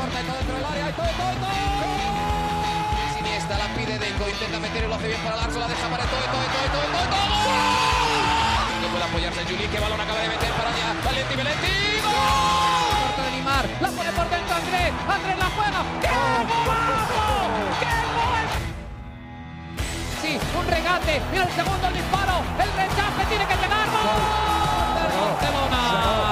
corta dentro del área. ¡Ay, todo, todo, todo! Siniestra la pide Deco, intenta meter y lo hace bien para Larso, la deja para todo, todo, todo, todo, todo. No puede apoyarse Juli, que balón acaba de meter para allá. Valenti, Valenti. ¡Gol! Corta de Limar, la pone por dentro Andrés. Andrés la juega. ¡Qué golazo! ¡Qué gol! Sí, un regate. Mira el segundo el disparo. El rechace tiene que llegar. ¡Gol! Del Barcelona.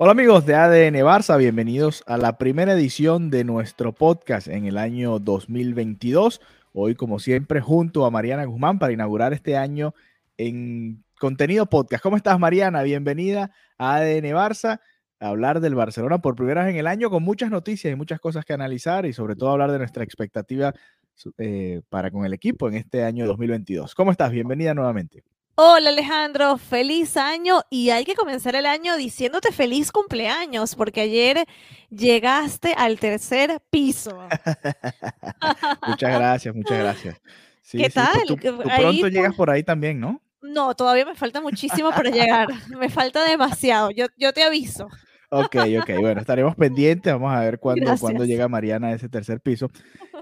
Hola amigos de ADN Barça, bienvenidos a la primera edición de nuestro podcast en el año 2022. Hoy, como siempre, junto a Mariana Guzmán para inaugurar este año en contenido podcast. ¿Cómo estás, Mariana? Bienvenida a ADN Barça, a hablar del Barcelona por primera vez en el año con muchas noticias y muchas cosas que analizar y sobre todo hablar de nuestra expectativa eh, para con el equipo en este año 2022. ¿Cómo estás? Bienvenida nuevamente. Hola Alejandro, feliz año y hay que comenzar el año diciéndote feliz cumpleaños porque ayer llegaste al tercer piso. muchas gracias, muchas gracias. Sí, ¿Qué sí, tal? Tú, tú- tú Ahí pronto llegas por ahí también, ¿no? No, todavía me falta muchísimo para llegar, me falta demasiado, yo, yo te aviso. Ok, ok, bueno, estaremos pendientes, vamos a ver cuándo, cuándo llega Mariana a ese tercer piso.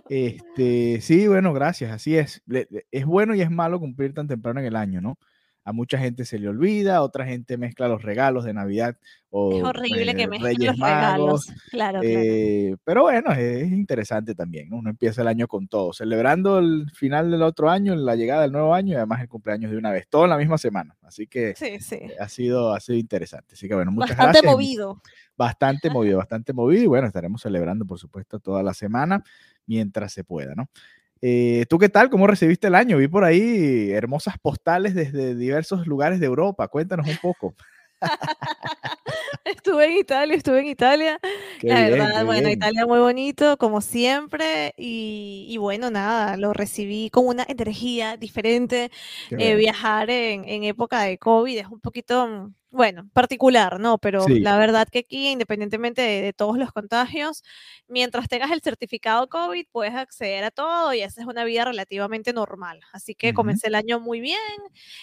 Este, sí, bueno, gracias, así es. Le- le- Es bueno y es malo cumplir tan temprano en el año, ¿no? A mucha gente se le olvida, otra gente mezcla los regalos de Navidad o Es horrible que eh, mezclen los regalos. Magos, Claro, claro. eh, pero bueno, es, es interesante también, ¿no? Uno empieza el año con todo, celebrando el final del otro año, la llegada del nuevo año y además el cumpleaños de una vez, todo en la misma semana. Así que Sí, sí. ha sido, ha sido interesante. Así que bueno, muchas Bastante gracias. movido. Bastante movido, bastante movido y bueno, estaremos celebrando por supuesto toda la semana mientras se pueda, ¿no? Eh, ¿Tú qué tal? ¿Cómo recibiste el año? Vi por ahí hermosas postales desde diversos lugares de Europa. Cuéntanos un poco. Estuve en Italia, estuve en Italia. Qué La bien, verdad, bueno, bien. Italia muy bonito, como siempre, y, y bueno, nada, lo recibí con una energía diferente. Eh, viajar en, en época de COVID es un poquito, mm, bueno, particular, ¿no? Pero Sí. la verdad que aquí, independientemente de, de todos los contagios, mientras tengas el certificado COVID, puedes acceder a todo y esa es una vida relativamente normal. Así que Ujú. comencé el año muy bien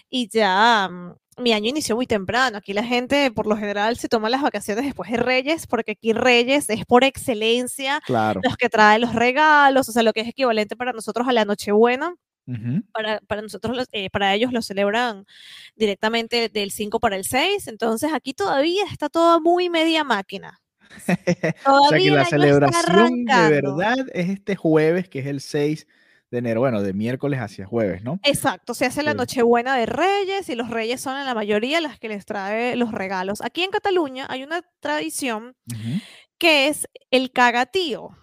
y ya mm, mi año inició muy temprano. Aquí la gente, por lo general, se toma las vacaciones después de Reyes, porque aquí Reyes es por excelencia Claro. los que traen los regalos, o sea, lo que es equivalente para nosotros a la Nochebuena Ujú. para, para nosotros, los- eh, para ellos lo celebran directamente del 5 para el 6, entonces aquí todavía está todo muy media máquina. o sea que Todavía la celebración de verdad es este jueves, que es el 6 de enero, bueno, de miércoles hacia jueves, ¿no? Exacto, se hace la. Nochebuena de Reyes y los Reyes son en la mayoría las que les trae los regalos. Aquí en Cataluña hay una tradición que es el cagatío.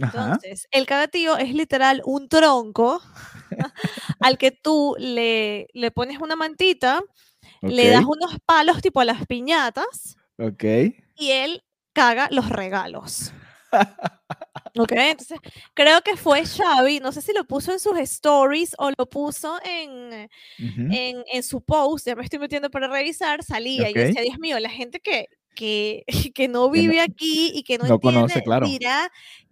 Ajá. Entonces, el cagatío es literal un tronco al que tú le, le pones una mantita, le das unos palos tipo a las piñatas ok. y él caga los regalos. Ok, entonces creo que fue Xavi, no sé si lo puso en sus stories o lo puso en, Ujú. en, en su post, ya me estoy metiendo para revisar, salía y yo Ok. decía, Dios mío, la gente que, que, que no Que no- vive aquí y que no, no conoce, entiende, claro. dirá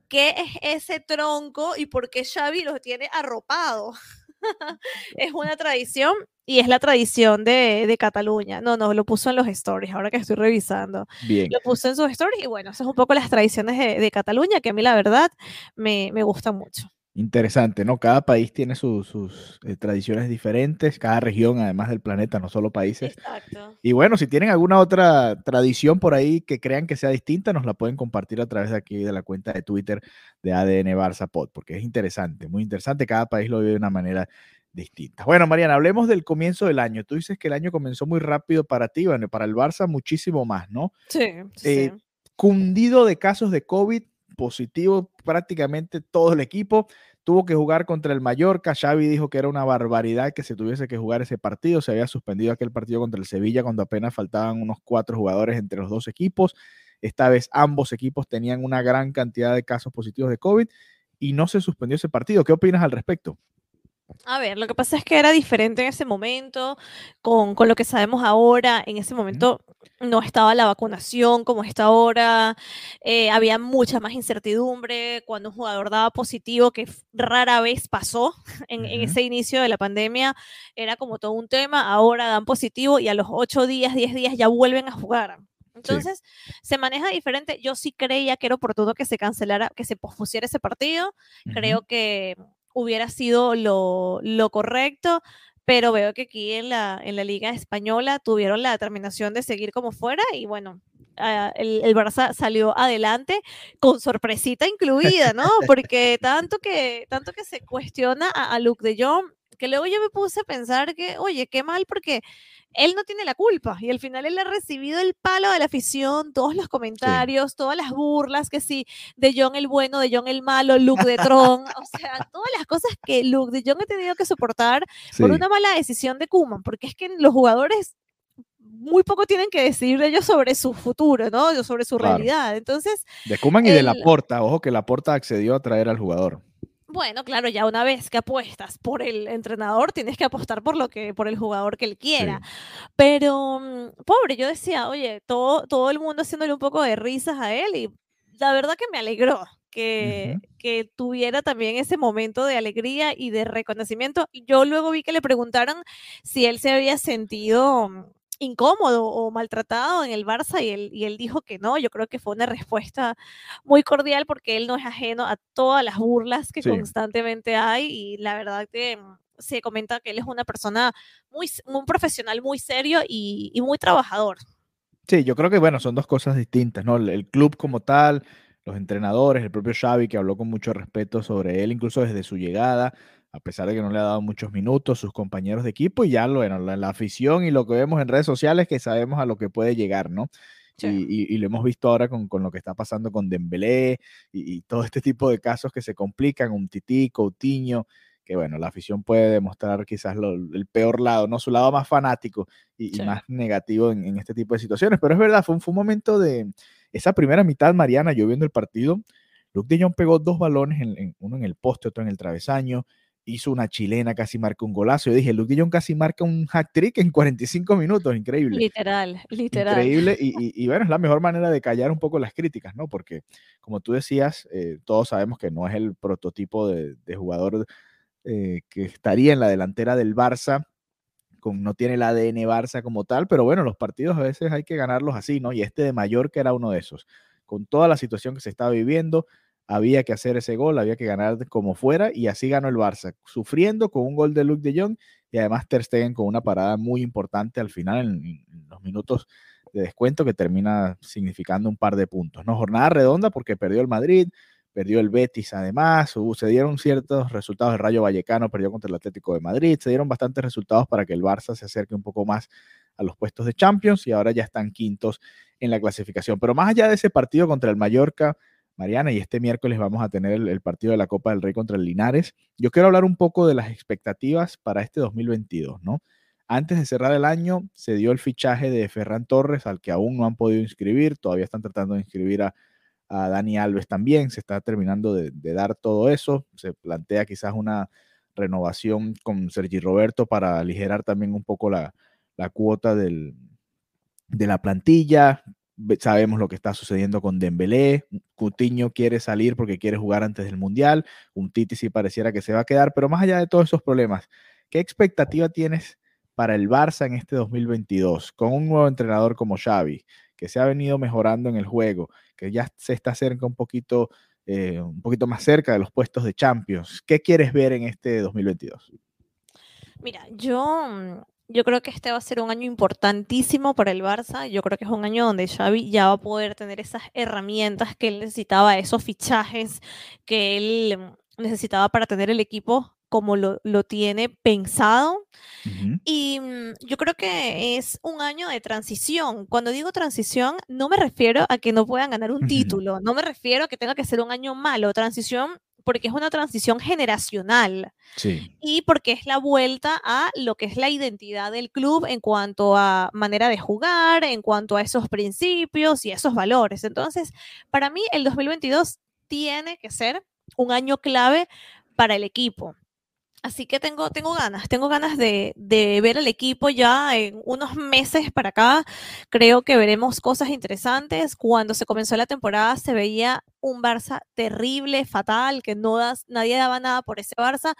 qué es ese tronco y por qué Xavi los tiene arropado. es una tradición y es la tradición de, de Cataluña. No, no, lo puso en los stories, ahora que estoy revisando. Bien. Lo puso en sus stories y bueno, esas son un poco las tradiciones de, de Cataluña que a mí la verdad me, me gustan mucho. Interesante, ¿no? Cada país tiene su- sus eh, tradiciones diferentes, cada región, además del planeta, no solo países. Exacto. Y bueno, si tienen alguna otra tradición por ahí que crean que sea distinta, nos la pueden compartir a través de aquí de la cuenta de Twitter de ADN Barça Pod, porque es interesante, muy interesante. Cada país lo vive de una manera distinta. Bueno, Mariana, hablemos del comienzo del año. Tú dices que el año comenzó muy rápido para ti, bueno, para el Barça muchísimo más, ¿no? Sí, sí. Eh, cundido de casos de COVID, positivo prácticamente todo el equipo. Tuvo que jugar contra el Mallorca. Xavi dijo que era una barbaridad que se tuviese que jugar ese partido. Se había suspendido aquel partido contra el Sevilla cuando apenas faltaban unos cuatro jugadores entre los dos equipos. Esta vez ambos equipos tenían una gran cantidad de casos positivos de COVID y no se suspendió ese partido. ¿Qué opinas al respecto? A ver, lo que pasa es que era diferente en ese momento, con, con lo que sabemos ahora. En ese momento no estaba la vacunación como está ahora, eh, había mucha más incertidumbre. Cuando un jugador daba positivo, que rara vez pasó en, en ese inicio de la pandemia, era como todo un tema. Ahora dan positivo y a los 8 días, 10 días ya vuelven a jugar. Entonces, se maneja diferente. Yo sí creía que era oportuno que se cancelara, que se pospusiera ese partido. Creo que hubiera sido lo, lo, correcto, pero veo que aquí en la, en la Liga Española tuvieron la determinación de seguir como fuera y bueno. Uh, el, el, Barça salió adelante con sorpresita incluida, ¿no? Porque tanto que, tanto que se cuestiona a, a Luke de Jong, que luego yo me puse a pensar que, oye, qué mal, porque él no tiene la culpa y al final él ha recibido el palo de la afición, todos los comentarios, sí. todas las burlas, que sí, de John el bueno, de John el malo, Luke de Tron, o sea, todas las cosas que Luke de John ha tenido que soportar sí. por una mala decisión de Kuman, porque es que los jugadores muy poco tienen que decidir ellos sobre su futuro, ¿no? Sobre su claro. realidad. Entonces. De Kuman y el... de Laporta, ojo que Laporta accedió a traer al jugador. Bueno, claro, ya una vez que apuestas por el entrenador, tienes que apostar por lo que, por el jugador que él quiera. Sí. Pero, mm, pobre, yo decía, oye, todo, todo el mundo haciéndole un poco de risas a él y la verdad que me alegró que, uh -huh. que tuviera también ese momento de alegría y de reconocimiento. Yo luego vi que le preguntaron si él se había sentido mm, incómodo o maltratado en el Barça y él, y él dijo que no. Yo creo que fue una respuesta muy cordial porque él no es ajeno a todas las burlas que sí. constantemente hay y la verdad que mm, se comenta que él es una persona muy, un profesional muy serio y, y muy trabajador. Sí, yo creo que bueno, son dos cosas distintas, ¿no? El, el club como tal, los entrenadores, el propio Xavi que habló con mucho respeto sobre él, incluso desde su llegada, a pesar de que no le ha dado muchos minutos, sus compañeros de equipo y ya bueno, la, la afición y lo que vemos en redes sociales que sabemos a lo que puede llegar, ¿no? Sí. Y, y, y, lo hemos visto ahora con, con, lo que está pasando con Dembélé y, y, todo este tipo de casos que se complican, un Tití, Coutinho, que bueno, la afición puede demostrar quizás lo, el peor lado, ¿no? Su lado más fanático y, sí. más negativo en, en, este tipo de situaciones. Pero es verdad, fue un, fue un momento de esa primera mitad, Mariana, yo viendo el partido, Luke de Jong pegó dos balones, en, en, uno en el poste, otro en el travesaño, hizo una chilena, casi marca un golazo. Yo dije, Luke Jong casi marca un hack trick en 45 minutos, increíble. Literal, literal. Increíble, y, y, y, bueno, es la mejor manera de callar un poco las críticas, ¿no? Porque, como tú decías, eh, todos sabemos que no es el prototipo de, de jugador eh, que estaría en la delantera del Barça, con, no tiene el ADN Barça como tal, pero bueno, los partidos a veces hay que ganarlos así, ¿no? Y este de Mallorca era uno de esos. Con toda la situación que se estaba viviendo, había que hacer ese gol, había que ganar como fuera y así ganó el Barça, sufriendo con un gol de Luke de Jong y además Ter Stegen con una parada muy importante al final en, en los minutos de descuento que termina significando un par de puntos. No jornada redonda porque perdió el Madrid, perdió el Betis además, se dieron ciertos resultados, el Rayo Vallecano perdió contra el Atlético de Madrid, se dieron bastantes resultados para que el Barça se acerque un poco más a los puestos de Champions y ahora ya están quintos en la clasificación. Pero más allá de ese partido contra el Mallorca, Mariana, y este miércoles vamos a tener el, partido de la Copa del Rey contra el Linares. Yo quiero hablar un poco de las expectativas para este 2022, ¿no? Antes de cerrar el año, se dio el fichaje de Ferran Torres, al que aún no han podido inscribir, todavía están tratando de inscribir a, Dani Alves también, se está terminando de, de, dar todo eso, se plantea quizás una renovación con Sergi Roberto para aligerar también un poco la, la cuota del, de la plantilla, sabemos lo que está sucediendo con Dembélé, Coutinho quiere salir porque quiere jugar antes del Mundial, un Titi sí pareciera que se va a quedar, pero más allá de todos esos problemas, ¿qué expectativa tienes para el Barça en este 2022 con un nuevo entrenador como Xavi, que se ha venido mejorando en el juego, que ya se está cerca un poquito, eh, un poquito más cerca de los puestos de Champions? ¿Qué quieres ver en este 2022? Mira, yo mm, yo creo que este va a ser un año importantísimo para el Barça. Yo creo que es un año donde Xavi ya va a poder tener esas herramientas que él necesitaba, esos fichajes que él mm, necesitaba para tener el equipo como lo, lo tiene pensado. Uh -huh. Y um, yo creo que es un año de transición. Cuando digo transición, no me refiero a que no puedan ganar un uh -huh. título, no me refiero a que tenga que ser un año malo. Transición porque es una transición generacional sí. y porque es la vuelta a lo que es la identidad del club en cuanto a manera de jugar, en cuanto a esos principios y esos valores. Entonces, para mí el 2022 tiene que ser un año clave para el equipo. Así que tengo, tengo ganas, tengo ganas de, de, ver al equipo ya en unos meses para acá. Creo que veremos cosas interesantes. Cuando se comenzó la temporada se veía un Barça terrible, fatal, que no das, nadie daba nada por ese Barça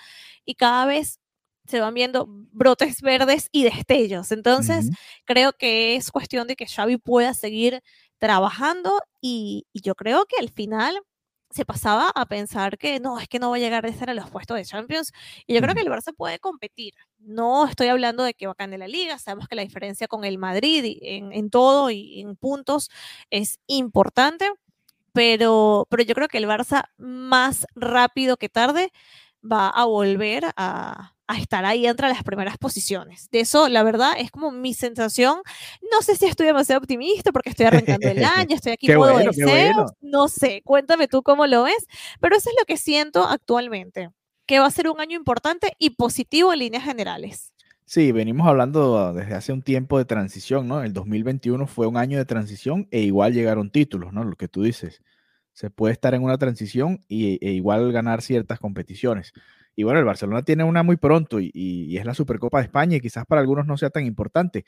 y cada vez se van viendo brotes verdes y destellos. Entonces, uh -huh. creo que es cuestión de que Xavi pueda seguir trabajando y, y yo creo que al final se pasaba a pensar que no, es que no va a llegar a estar a los puestos de Champions. Y yo creo que el Barça puede competir. No estoy hablando de que va a ganar la liga, sabemos que la diferencia con el Madrid en, en todo y en puntos es importante, pero, pero yo creo que el Barça más rápido que tarde va a volver a, a estar ahí entre las primeras posiciones. De eso, la verdad, es como mi sensación. No sé si estoy demasiado optimista porque estoy arrancando el año, estoy aquí modo bueno, deseos, bueno. no sé, cuéntame tú cómo lo ves, pero eso es lo que siento actualmente, que va a ser un año importante y positivo en líneas generales. Sí, venimos hablando desde hace un tiempo de transición, ¿no? El 2021 fue un año de transición e igual llegaron títulos, ¿no? Lo que tú dices. Se puede estar en una transición y, e igual ganar ciertas competiciones. Y bueno, el Barcelona tiene una muy pronto y, es la Supercopa de España y quizás para algunos no sea tan importante,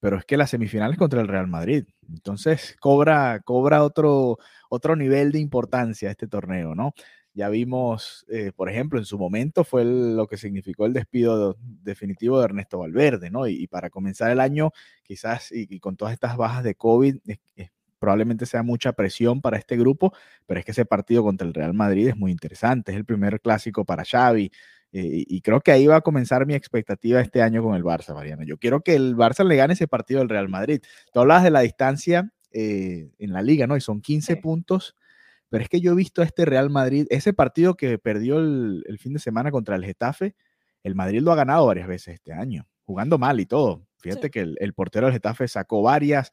pero es que la semifinal es contra el Real Madrid. Entonces cobra, cobra otro, otro nivel de importancia este torneo, ¿no? Ya vimos, eh, por ejemplo, en su momento fue lo que significó el despido de, definitivo de Ernesto Valverde, ¿no? Y, para comenzar el año, quizás, y, con todas estas bajas de COVID, es probablemente sea mucha presión para este grupo, pero es que ese partido contra el Real Madrid es muy interesante, es el primer clásico para Xavi, eh, y creo que ahí va a comenzar mi expectativa este año con el Barça, Mariano. Yo quiero que el Barça le gane ese partido al Real Madrid. Tú hablas de la distancia eh, en la liga, ¿no? Y son 15 sí. puntos, pero es que yo he visto a este Real Madrid, ese partido que perdió el, el fin de semana contra el Getafe, el Madrid lo ha ganado varias veces este año, jugando mal y todo. Fíjate sí. que el, el, portero del Getafe sacó varias,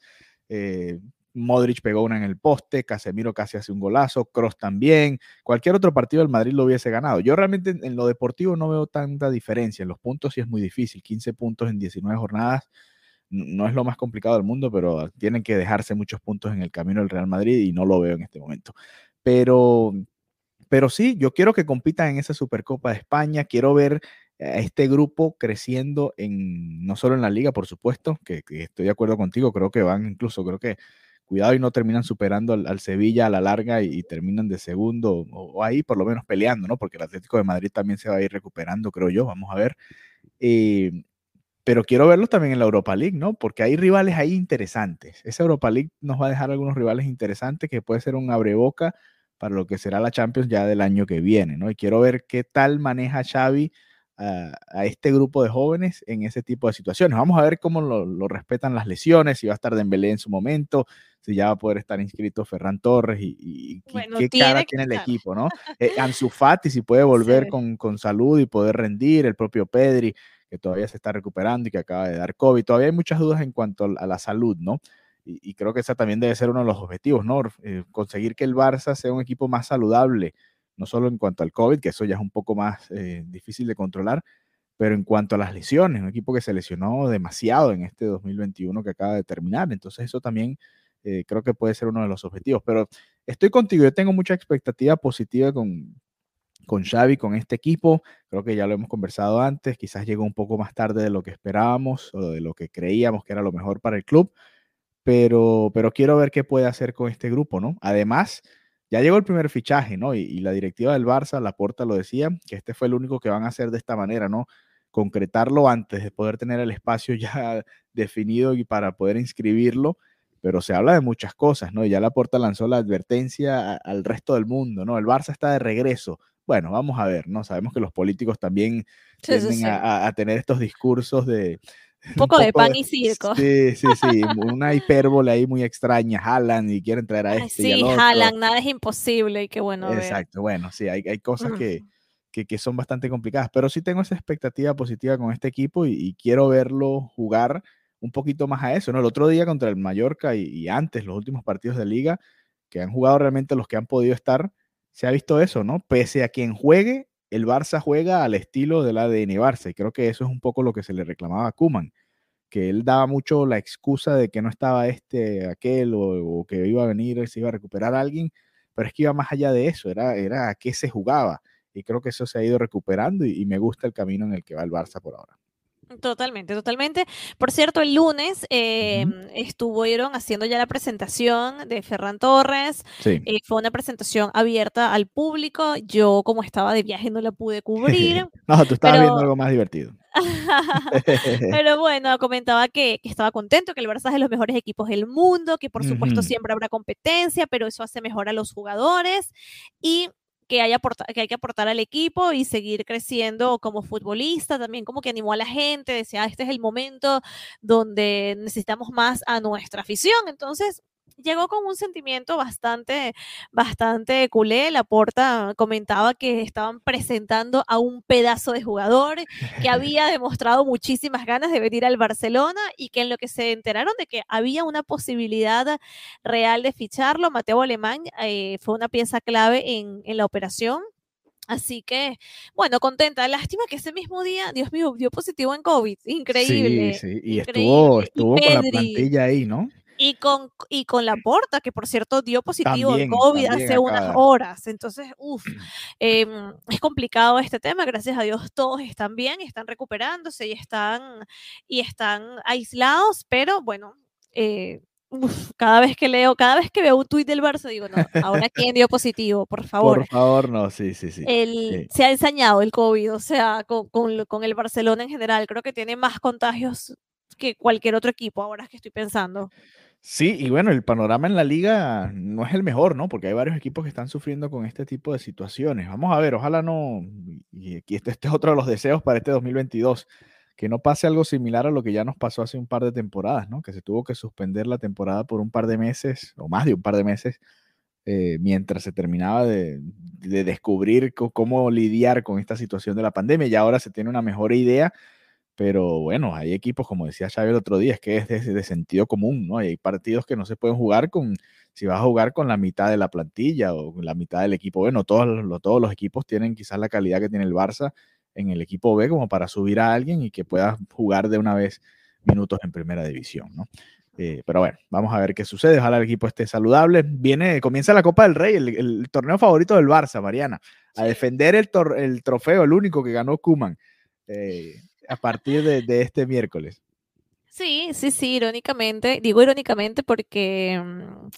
eh, Modric pegó una en el poste, Casemiro casi hace un golazo, Cross también. Cualquier otro partido del Madrid lo hubiese ganado. Yo realmente en lo deportivo no veo tanta diferencia. En los puntos sí es muy difícil. 15 puntos en 19 jornadas no es lo más complicado del mundo, pero tienen que dejarse muchos puntos en el camino del Real Madrid y no lo veo en este momento. Pero, pero sí, yo quiero que compitan en esa Supercopa de España. Quiero ver a este grupo creciendo en no solo en la liga, por supuesto, que, que estoy de acuerdo contigo. Creo que van incluso, creo que cuidado y no terminan superando al, Sevilla a la larga y, terminan de segundo o, o, ahí por lo menos peleando, ¿no? Porque el Atlético de Madrid también se va a ir recuperando, creo yo, vamos a ver. Eh, pero quiero verlos también en la Europa League, ¿no? Porque hay rivales ahí interesantes. Esa Europa League nos va a dejar algunos rivales interesantes que puede ser un abreboca para lo que será la Champions ya del año que viene, ¿no? Y quiero ver qué tal maneja Xavi a, a, este grupo de jóvenes en ese tipo de situaciones. Vamos a ver cómo lo, lo, respetan las lesiones, si va a estar Dembélé en su momento, si ya va a poder estar inscrito Ferran Torres y, y bueno, qué tiene cara tiene el equipo, ¿no? eh, Ansu Fati, si puede volver sí. con, con, salud y poder rendir, el propio Pedri, que todavía se está recuperando y que acaba de dar COVID. Todavía hay muchas dudas en cuanto a la salud, ¿no? Y, y creo que esa también debe ser uno de los objetivos, ¿no? Eh, conseguir que el Barça sea un equipo más saludable, no solo en cuanto al COVID, que eso ya es un poco más eh, difícil de controlar, pero en cuanto a las lesiones, un equipo que se lesionó demasiado en este 2021 que acaba de terminar, entonces eso también eh, creo que puede ser uno de los objetivos, pero estoy contigo, yo tengo mucha expectativa positiva con, con Xavi, con este equipo, creo que ya lo hemos conversado antes, quizás llegó un poco más tarde de lo que esperábamos o de lo que creíamos que era lo mejor para el club, pero, pero quiero ver qué puede hacer con este grupo, ¿no? Además, ya llegó el primer fichaje, ¿no? Y, y, la directiva del Barça, la Porta lo decía, que este fue el único que van a hacer de esta manera, ¿no? Concretarlo antes de poder tener el espacio ya definido y para poder inscribirlo pero se habla de muchas cosas, ¿no? Y ya la Porta lanzó la advertencia al resto del mundo, ¿no? El Barça está de regreso. Bueno, vamos a ver, ¿no? Sabemos que los políticos también sí, tienden sí, sí. A, a, tener estos discursos de... Un poco, de pan y circo. Sí, sí, sí, una hipérbole ahí muy extraña, Haaland, y quieren traer a este sí, Haaland, nada es imposible, y qué bueno Exacto, ver. bueno, sí, hay, hay cosas que, que, que, son bastante complicadas, pero sí tengo esa expectativa positiva con este equipo y, y quiero verlo jugar un poquito más a eso, ¿no? El otro día contra el Mallorca y, y, antes, los últimos partidos de liga, que han jugado realmente los que han podido estar, se ha visto eso, ¿no? Pese a quien juegue, el Barça juega al estilo del ADN Barça, y creo que eso es un poco lo que se le reclamaba a Kuman, que él daba mucho la excusa de que no estaba este, aquel, o, o, que iba a venir, se iba a recuperar a alguien, pero es que iba más allá de eso, era, era a qué se jugaba. y creo que eso se ha ido recuperando y, y me gusta el camino en el que va el Barça por ahora. Totalmente, totalmente. Por cierto, el lunes eh, estuvieron haciendo ya la presentación de Ferran Torres. Sí. Eh, fue una presentación abierta al público. Yo, como estaba de viaje, no la pude cubrir. no, tú estabas pero- viendo algo más divertido. Pero bueno, comentaba que, que estaba contento, que el Barça es de los mejores equipos del mundo, que por supuesto siempre habrá competencia, pero eso hace mejor a los jugadores y que hay, que hay que aportar al equipo y seguir creciendo como futbolista. También como que animó a la gente, decía, "Ah, este es el momento donde necesitamos más a nuestra afición. Entonces, llegó con un sentimiento bastante, bastante culé. Laporta comentaba que estaban presentando a un pedazo de jugador que había demostrado muchísimas ganas de venir al Barcelona y que en lo que se enteraron de que había una posibilidad real de ficharlo, Mateo Alemán eh, fue una pieza clave en, en la operación. Así que, bueno, contenta. Lástima que ese mismo día, Dios mío, dio positivo en COVID. Increíble. Sí, sí, y increíble. estuvo, Y estuvo con la plantilla ahí, ¿no? Y con, y con la porta, que por cierto dio positivo en COVID hace unas de horas. Entonces, uff, es complicado este tema. Gracias a Dios todos están bien, están recuperándose y están, y están aislados, pero bueno, eh, uf, cada vez que leo, cada vez que veo un tuit del Barça, digo, no, ahora quién dio positivo, por favor. Por favor, no, sí, sí, sí. El, sí. Se ha ensañado el COVID, o sea, con, con con el Barcelona en general. Creo que tiene más contagios que cualquier otro equipo, ahora que estoy pensando. Sí, y bueno, el panorama en la liga no es el mejor, ¿no? Porque hay varios equipos que están sufriendo con este tipo de situaciones. Vamos a ver, ojalá no, y aquí este, este es otro de los deseos para este 2022, que no pase algo similar a lo que ya nos pasó hace un par de temporadas, ¿no? Que se tuvo que suspender la temporada por un par de meses, o más de un par de meses, eh, mientras se terminaba de, de descubrir cómo lidiar con esta situación de la pandemia. Y ahora se tiene una mejor idea pero bueno, hay equipos, como decía Xavi el otro día, es que es de, de sentido común, ¿no? Y hay partidos que no se pueden jugar con, si vas a jugar con la mitad de la plantilla o con la mitad del equipo B, no todos los, todos los equipos tienen quizás la calidad que tiene el Barça en el equipo B como para subir a alguien y que pueda jugar de una vez minutos en primera división, ¿no? Eh, pero bueno, vamos a ver qué sucede. Ojalá el equipo esté saludable. Viene, comienza la Copa del Rey, el, el torneo favorito del Barça, Mariana, a defender el, tor- el trofeo, el único que ganó Kuman. Eh, a partir de, este miércoles. Sí, sí, sí, irónicamente, digo irónicamente porque mm,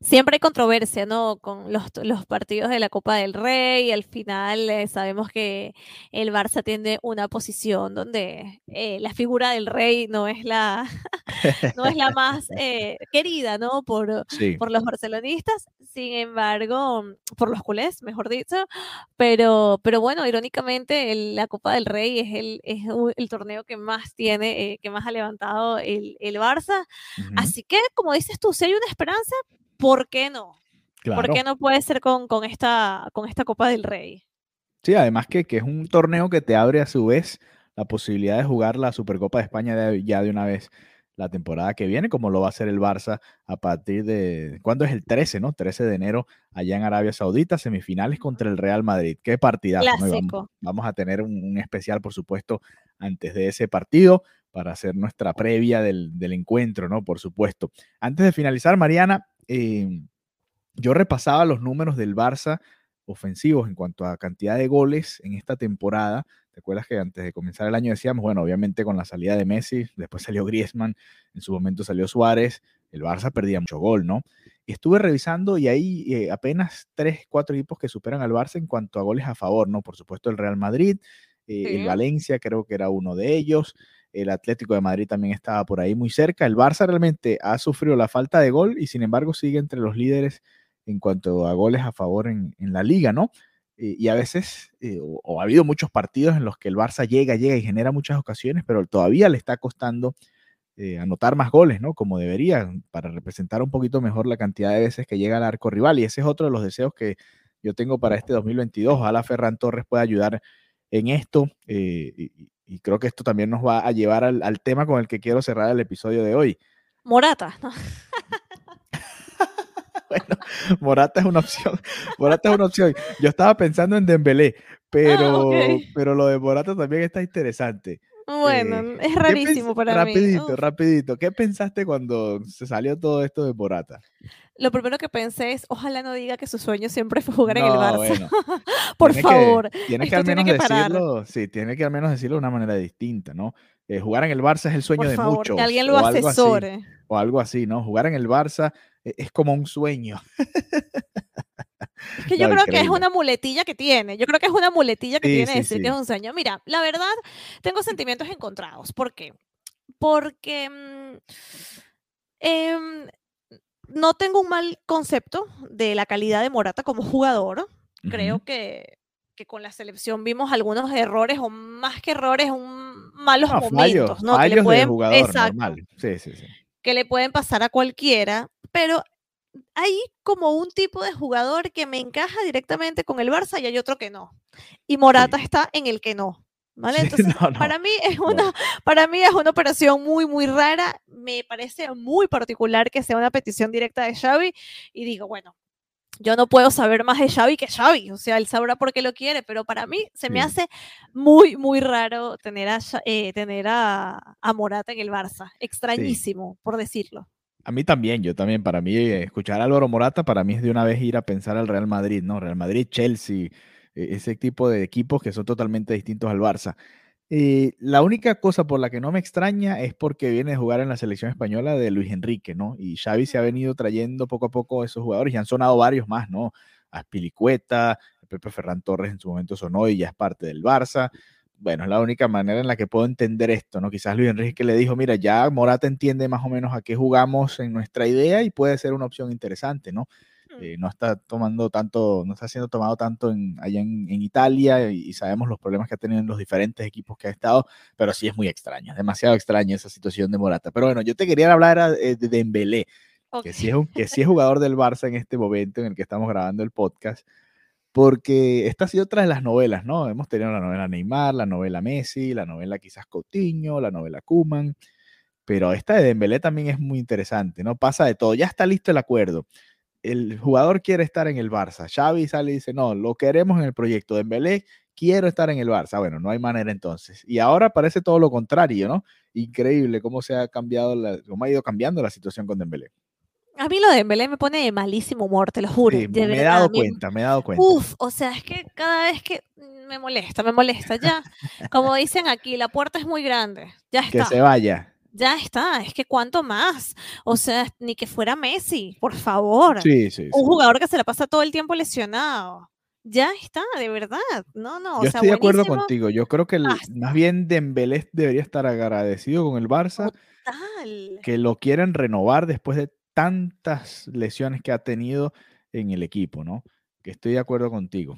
siempre hay controversia, ¿no? Con los, los partidos de la Copa del Rey, al final eh, sabemos que el Barça tiene una posición donde eh, la figura del rey no es la, no es la más eh, querida, ¿no? Por, Sí, por los barcelonistas, sin embargo, por los culés, mejor dicho, pero, pero bueno, irónicamente el- la Copa del Rey es el, es el torneo que más tiene, eh, que más ha levantado el, el Barça, así que como dices tú, si hay una esperanza, ¿por qué no? ¿Por qué no puede ser con, con esta, con esta Copa del Rey? Sí, además que, que es un torneo que te abre a su vez la posibilidad de jugar la Supercopa de España de- ya de una vez la temporada que viene, como lo va a hacer el Barça a partir de, ¿cuándo es el 13, no? 13 de enero allá en Arabia Saudita, semifinales contra el Real Madrid. Qué partidazo, ¿no? Vamos, Clásico. vamos a tener un, un especial, por supuesto, antes de ese partido para hacer nuestra previa del, del encuentro, ¿no? Por supuesto. Antes de finalizar, Mariana, eh, yo repasaba los números del Barça ofensivos en cuanto a cantidad de goles en esta temporada. ¿Te acuerdas que antes de comenzar el año decíamos, bueno, obviamente con la salida de Messi, después salió Griezmann, en su momento salió Suárez, el Barça perdía mucho gol, ¿no? Y estuve revisando y hay eh, apenas tres, cuatro equipos que superan al Barça en cuanto a goles a favor, ¿no? Por supuesto el Real Madrid, eh, el. Valencia creo que era uno de ellos, el Atlético de Madrid también estaba por ahí muy cerca. El Barça realmente ha sufrido la falta de gol y sin embargo sigue entre los líderes en cuanto a goles a favor en, la liga, ¿no? Eh, y a veces, eh, o, ha habido muchos partidos en los que el Barça llega, llega y genera muchas ocasiones, pero todavía le está costando eh, anotar más goles, ¿no? Como debería, para representar un poquito mejor la cantidad de veces que llega al arco rival. Y ese es otro de los deseos que yo tengo para este 2022. Ojalá Ferran Torres pueda ayudar en esto. Y creo que esto también nos va a llevar al, al tema con el que quiero cerrar el episodio de hoy. Morata, ¿no? Bueno, Morata es una opción. Morata es una opción. Yo estaba pensando en Dembélé, pero, ok. pero lo de Morata también está interesante. Bueno, Eh, es ¿qué rarísimo para rapidito, mí. Uf. rapidito. ¿Qué pensaste cuando se salió todo esto de Morata? Lo primero que pensé es, ojalá no diga que su sueño siempre fue jugar en el Barça. bueno, Por tiene que- favor. tiene que al tiene menos que decirlo, sí, tiene que al menos decirlo de una manera distinta, ¿no? Eh, jugar en el Barça es el sueño Por de favor, muchos. que alguien lo o algo así, asesore. o algo así, ¿no? Jugar en el Barça eh, es como un sueño. Es que yo No, creo que es increíble. una muletilla que tiene. Yo creo que es una muletilla que Sí, tiene sí, decir que sí. es un sueño. Mira, la verdad, tengo sentimientos encontrados. ¿Por qué? Porque em, no tengo un mal concepto de la calidad de Morata como jugador. Creo Ujú. que, que con la selección vimos algunos errores, o más que errores, un, malos No, fallos, momentos, ¿no? Que le fallos de pueden- jugador, exacto, normal. Sí, sí, sí. que le pueden pasar a cualquiera, pero hay como un tipo de jugador que me encaja directamente con el Barça y hay otro que no. Y Morata está en el que no. ¿Vale? Sí, Entonces, no, no, para mí es no. una, para mí es una operación muy, muy rara. Me parece muy particular que sea una petición directa de Xavi. Y digo, bueno, yo no puedo saber más de Xavi que Xavi. O sea, él sabrá por qué lo quiere, pero para mí se me Sí. hace muy, muy raro tener a, eh, tener a, a Morata en el Barça. Extrañísimo, por decirlo. A mí también, yo también, para mí, eh, escuchar a Álvaro Morata, para mí es de una vez ir a pensar al Real Madrid, ¿no? Real Madrid, Chelsea, eh, ese tipo de equipos que son totalmente distintos al Barça. Eh, la única cosa por la que no me extraña es porque viene de jugar en la selección española de Luis Enrique, ¿no? Y Xavi se ha venido trayendo poco a poco esos jugadores y han sonado varios más, ¿no? Aspilicueta, Pepe Ferran Torres en su momento sonó y ya es parte del Barça. Bueno, es la única manera en la que puedo entender esto, ¿no? Quizás Luis Enrique le dijo, mira, ya Morata entiende más o menos a qué jugamos en nuestra idea y puede ser una opción interesante, ¿no? Mm. Eh, no está tomando tanto, no está siendo tomado tanto en, allá en, en Italia y, y sabemos los problemas que ha tenido en los diferentes equipos que ha estado, pero sí es muy extraño, es demasiado extraña esa situación de Morata. Pero bueno, yo te quería hablar era, eh, de Dembélé, Ok. que sí, es un- que sí es jugador del Barça en este momento en el que estamos grabando el podcast, porque esta ha sido otra de las novelas, ¿no? Hemos tenido la novela Neymar, la novela Messi, la novela quizás Coutinho, la novela Kuman, pero esta de Dembélé también es muy interesante, ¿no? Pasa de todo, ya está listo el acuerdo. El jugador quiere estar en el Barça. Xavi sale y dice, no, lo queremos en el proyecto. Dembélé, quiero estar en el Barça. Bueno, no hay manera entonces. Y ahora parece todo lo contrario, ¿no? Increíble cómo se ha cambiado, la, cómo ha ido cambiando la situación con Dembélé. A mí lo de Dembélé me pone de malísimo humor, te lo juro. Sí, me he dado cuenta, me he dado cuenta. Uf, o sea, es que cada vez que me molesta, me molesta, ya. Como dicen aquí, la puerta es muy grande. Ya que está. se vaya. Ya está. Es que cuánto más. O sea, ni que fuera Messi, por favor. Sí, sí, sí. Un jugador que se la pasa todo el tiempo lesionado. Ya está, de verdad. No, no. o Yo sea, estoy de acuerdo buenísimo. contigo. Yo creo que el- Basta. más bien Dembélé debería estar agradecido con el Barça, Total. que lo quieren renovar después de tantas lesiones que ha tenido en el equipo, ¿no? Que estoy de acuerdo contigo.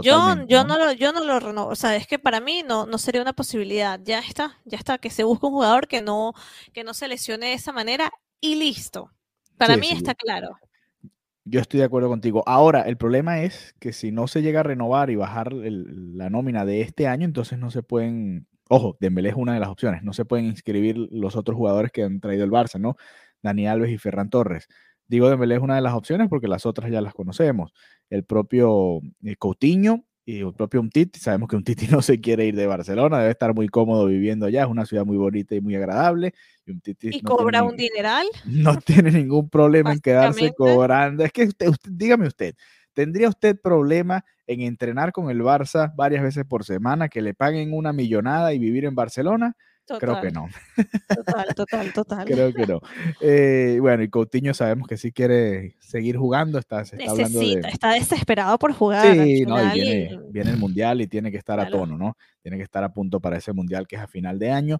Yo, no lo, yo no lo renovo, o sea, es que para mí no, no sería una posibilidad. Ya está, ya está, que se busque un jugador que no, que no se lesione de esa manera y listo. Para Sí, mí sí, está claro. Yo estoy de acuerdo contigo. Ahora, el problema es que si no se llega a renovar y bajar el- la nómina de este año, entonces no se pueden, ojo, Dembélé es una de las opciones, no se pueden inscribir los otros jugadores que han traído el Barça, ¿no? Dani Alves y Ferran Torres. Digo, Dembélé es una de las opciones porque las otras ya las conocemos. El propio eh, Coutinho y el propio Umtiti, sabemos que Umtiti no se quiere ir de Barcelona, debe estar muy cómodo viviendo allá, es una ciudad muy bonita y muy agradable. Y, Umtiti Y no cobra un dineral. no tiene ningún problema en quedarse cobrando. Es que usted, usted- dígame usted, ¿tendría usted problema en entrenar con el Barça varias veces por semana, que le paguen una millonada y vivir en Barcelona? Creo que no, Total, total, total. creo que no. Eh, bueno, y Coutinho sabemos que sí quiere seguir jugando, está, se está hablando de... está desesperado por jugar. Sí, no, y final, viene, y- viene el Mundial y tiene que estar a tono, ¿no? Tiene que estar a punto para ese Mundial que es a final de año.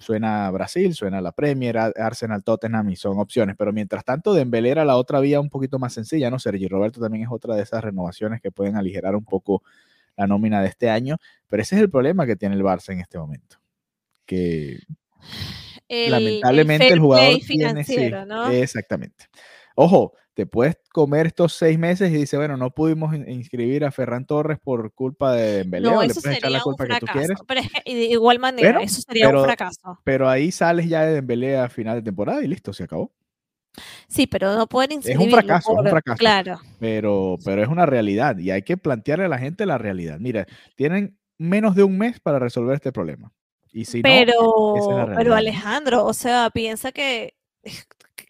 Suena Brasil, suena la Premier, Ar- Arsenal, Tottenham y son opciones. Pero mientras tanto, Dembélé era la otra vía un poquito más sencilla, ¿no? Sergi Roberto también es otra de esas renovaciones que pueden aligerar un poco la nómina de este año. Pero ese es el problema que tiene el Barça en este momento. Que el- lamentablemente el, jugador tiene, sí, exactamente. Ojo, te puedes comer estos seis meses y dice, bueno, no pudimos in- inscribir a Ferran Torres por culpa de Dembélé, No, le eso puedes echar la sería un culpa que tú fracaso. quieres, Pero es que de igual manera, Bueno, eso sería pero- un fracaso. pero ahí sales ya de Dembélé a final de temporada y listo, se acabó. Sí, pero no pueden un inscribirlo. fracaso, es un fracaso. Claro. Pero, pero es una realidad y hay que plantearle a la gente la realidad. Mira, tienen menos de un mes para resolver este problema. Y si pero, no, es pero. Alejandro, o sea, piensa que,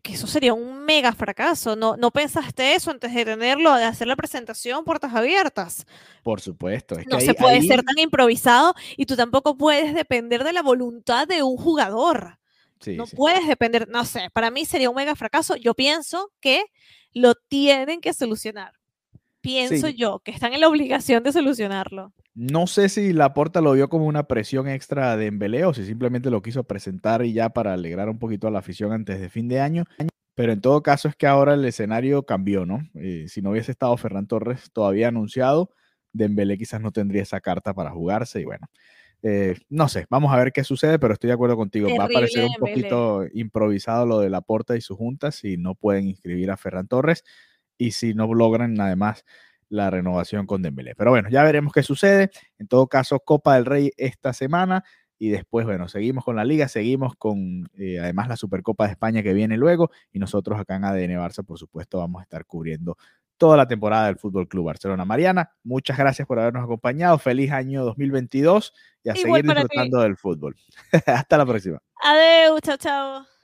que eso sería un mega fracaso. ¿No, ¿No pensaste eso antes de tenerlo, de hacer la presentación puertas abiertas? Por supuesto. Es que No ahí- se puede ahí- ser tan improvisado y tú tampoco puedes depender de la voluntad de un jugador. sí, no sí. puedes depender, no sé, para mí sería un mega fracaso. Yo pienso que lo tienen que solucionar. Pienso Sí. yo que están en la obligación de solucionarlo. No sé si Laporta lo vio como una presión extra de Dembélé o si simplemente lo quiso presentar y ya para alegrar un poquito a la afición antes de fin de año. Pero en todo caso es que ahora el escenario cambió, ¿no? Eh, si no hubiese estado Ferran Torres todavía anunciado, Dembélé quizás no tendría esa carta para jugarse y bueno. eh, no sé, vamos a ver qué sucede, pero estoy de acuerdo contigo. Va a parecer un Terrible Dembélé. poquito improvisado lo de Laporta y sus juntas si no pueden inscribir a Ferran Torres y si no logran además la renovación con Dembélé. Pero bueno, ya veremos qué sucede. En todo caso, Copa del Rey esta semana y después, bueno, seguimos con la liga, seguimos con eh, además la Supercopa de España que viene luego y nosotros acá en ADN Barça, por supuesto, vamos a estar cubriendo toda la temporada del Fútbol Club Barcelona. Mariana, muchas gracias por habernos acompañado. Feliz año 2022 y a Igual seguir ti. disfrutando del fútbol. Hasta la próxima. Adeu, chao, chao.